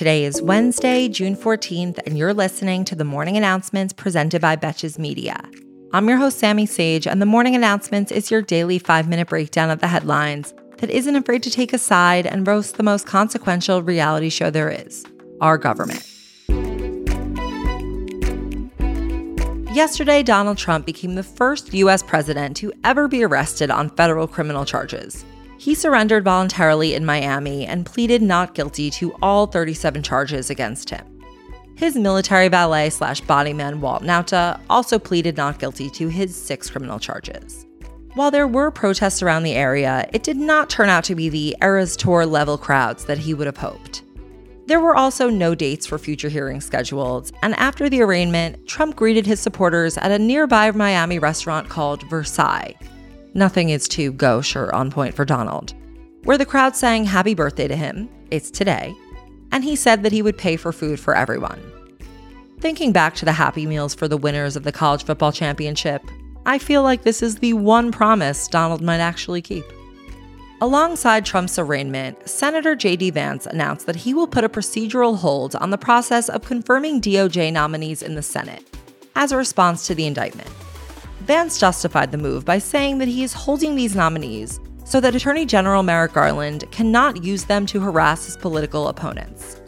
Today is Wednesday, June 14th, and you're listening to the morning announcements presented by Betches Media. I'm your host, Sami Sage, and the morning announcements is your daily five minute breakdown of the headlines that isn't afraid to take a side and roast the most consequential reality show there is our government. Yesterday, Donald Trump became the first U.S. president to ever be arrested on federal criminal charges. He surrendered voluntarily in Miami and pleaded not guilty to all 37 charges against him. His military valet slash bodyman, Walt Nauta, also pleaded not guilty to his six criminal charges. While there were protests around the area, it did not turn out to be the Eras Tour level crowds that he would have hoped. There were also no dates for future hearings scheduled, and after the arraignment, Trump greeted his supporters at a nearby Miami restaurant called Versailles, Nothing is too gauche or on point for Donald. Where the crowd sang happy birthday to him, it's today, and he said that he would pay for food for everyone. Thinking back to the Happy Meals for the winners of the college football championship, I feel like this is the one promise Donald might actually keep. Alongside Trump's arraignment, Senator J.D. Vance announced that he will put a procedural hold on the process of confirming DOJ nominees in the Senate as a response to the indictment. Vance justified the move by saying that he is holding these nominees so that Attorney General Merrick Garland cannot use them to harass his political opponents.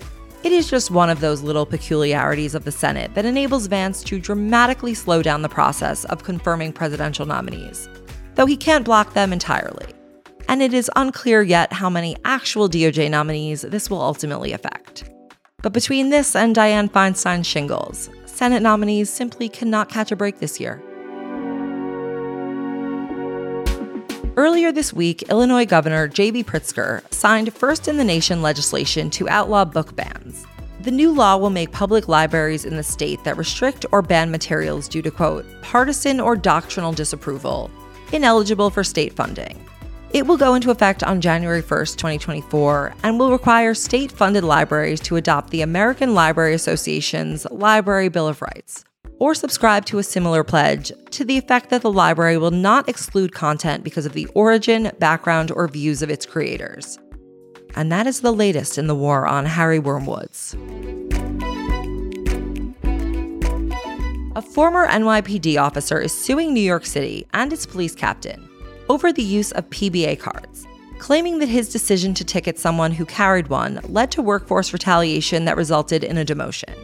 It is just one of those little peculiarities of the Senate that enables Vance to dramatically slow down the process of confirming presidential nominees, though he can't block them entirely. And it is unclear yet how many actual DOJ nominees this will ultimately affect. But between this and Dianne Feinstein's shingles, Senate nominees simply cannot catch a break this year. Earlier this week, Illinois Governor J.B. Pritzker signed first in the nation legislation to outlaw book bans. The new law will make public libraries in the state that restrict or ban materials due to, quote, partisan or doctrinal disapproval ineligible for state funding. It will go into effect on January 1st, 2024, and will require state funded libraries to adopt the American Library Association's Library Bill of Rights, or subscribe to a similar pledge to the effect that the library will not exclude content because of the origin, background, or views of its creators. And that is the latest in the war on Harry Wormwoods. A former NYPD officer is suing New York City and its police captain over the use of PBA cards, claiming that his decision to ticket someone who carried one led to workforce retaliation that resulted in a demotion.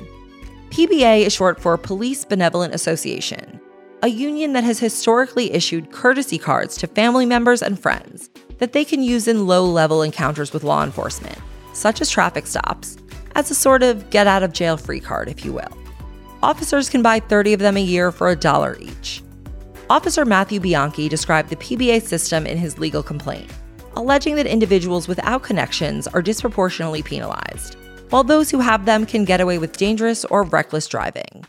PBA is short for Police Benevolent Association, a union that has historically issued courtesy cards to family members and friends that they can use in low level encounters with law enforcement, such as traffic stops, as a sort of get out of jail free card, if you will. Officers can buy 30 of them a year for a dollar each. Officer Matthew Bianchi described the PBA system in his legal complaint, alleging that individuals without connections are disproportionately penalized while those who have them can get away with dangerous or reckless driving.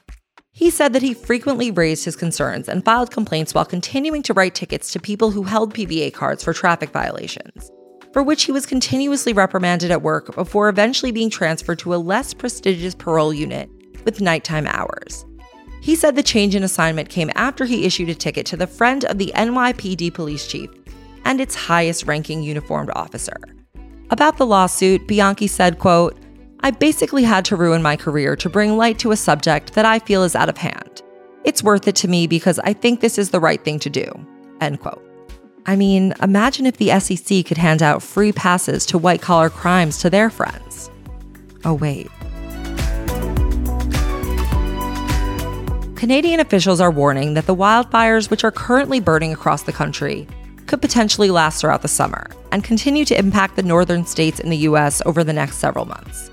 He said that he frequently raised his concerns and filed complaints while continuing to write tickets to people who held PBA cards for traffic violations, for which he was continuously reprimanded at work before eventually being transferred to a less prestigious parole unit with nighttime hours. He said the change in assignment came after he issued a ticket to the friend of the NYPD police chief and its highest ranking uniformed officer. About the lawsuit, Bianchi said, quote, I basically had to ruin my career to bring light to a subject that I feel is out of hand. It's worth it to me because I think this is the right thing to do. End quote. I mean, imagine if the SEC could hand out free passes to white collar crimes to their friends. Oh, wait. Canadian officials are warning that the wildfires, which are currently burning across the country, could potentially last throughout the summer and continue to impact the northern states in the U.S. over the next several months.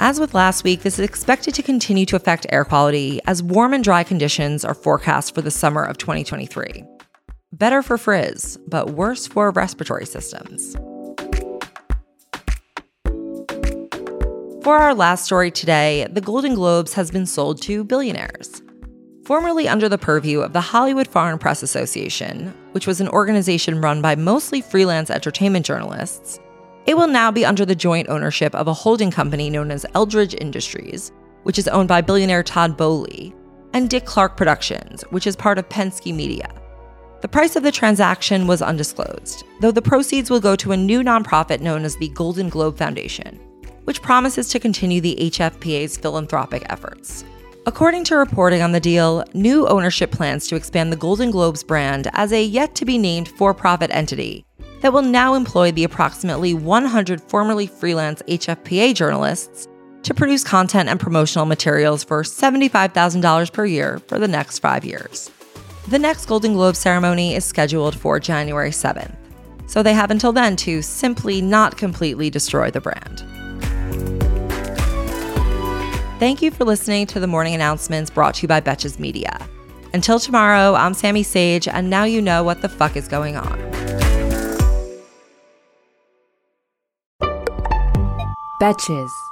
As with last week, this is expected to continue to affect air quality as warm and dry conditions are forecast for the summer of 2023. Better for frizz, but worse for respiratory systems. For our last story today, the Golden Globes has been sold to billionaires. Formerly under the purview of the Hollywood Foreign Press Association, which was an organization run by mostly freelance entertainment journalists, it will now be under the joint ownership of a holding company known as Eldridge Industries, which is owned by billionaire Todd Boehly, and Dick Clark Productions, which is part of Penske Media. The price of the transaction was undisclosed, though the proceeds will go to a new nonprofit known as the Golden Globe Foundation. which promises to continue the HFPA's philanthropic efforts. According to reporting on the deal, new ownership plans to expand the Golden Globes brand as a yet to be named for profit entity that will now employ the approximately 100 formerly freelance HFPA journalists to produce content and promotional materials for $75,000 per year for the next five years. The next Golden Globe ceremony is scheduled for January 7th, so they have until then to simply not completely destroy the brand. Thank you for listening to the morning announcements brought to you by Betches Media. Until tomorrow, I'm Sami Sage, and now you know what the fuck is going on. Betches.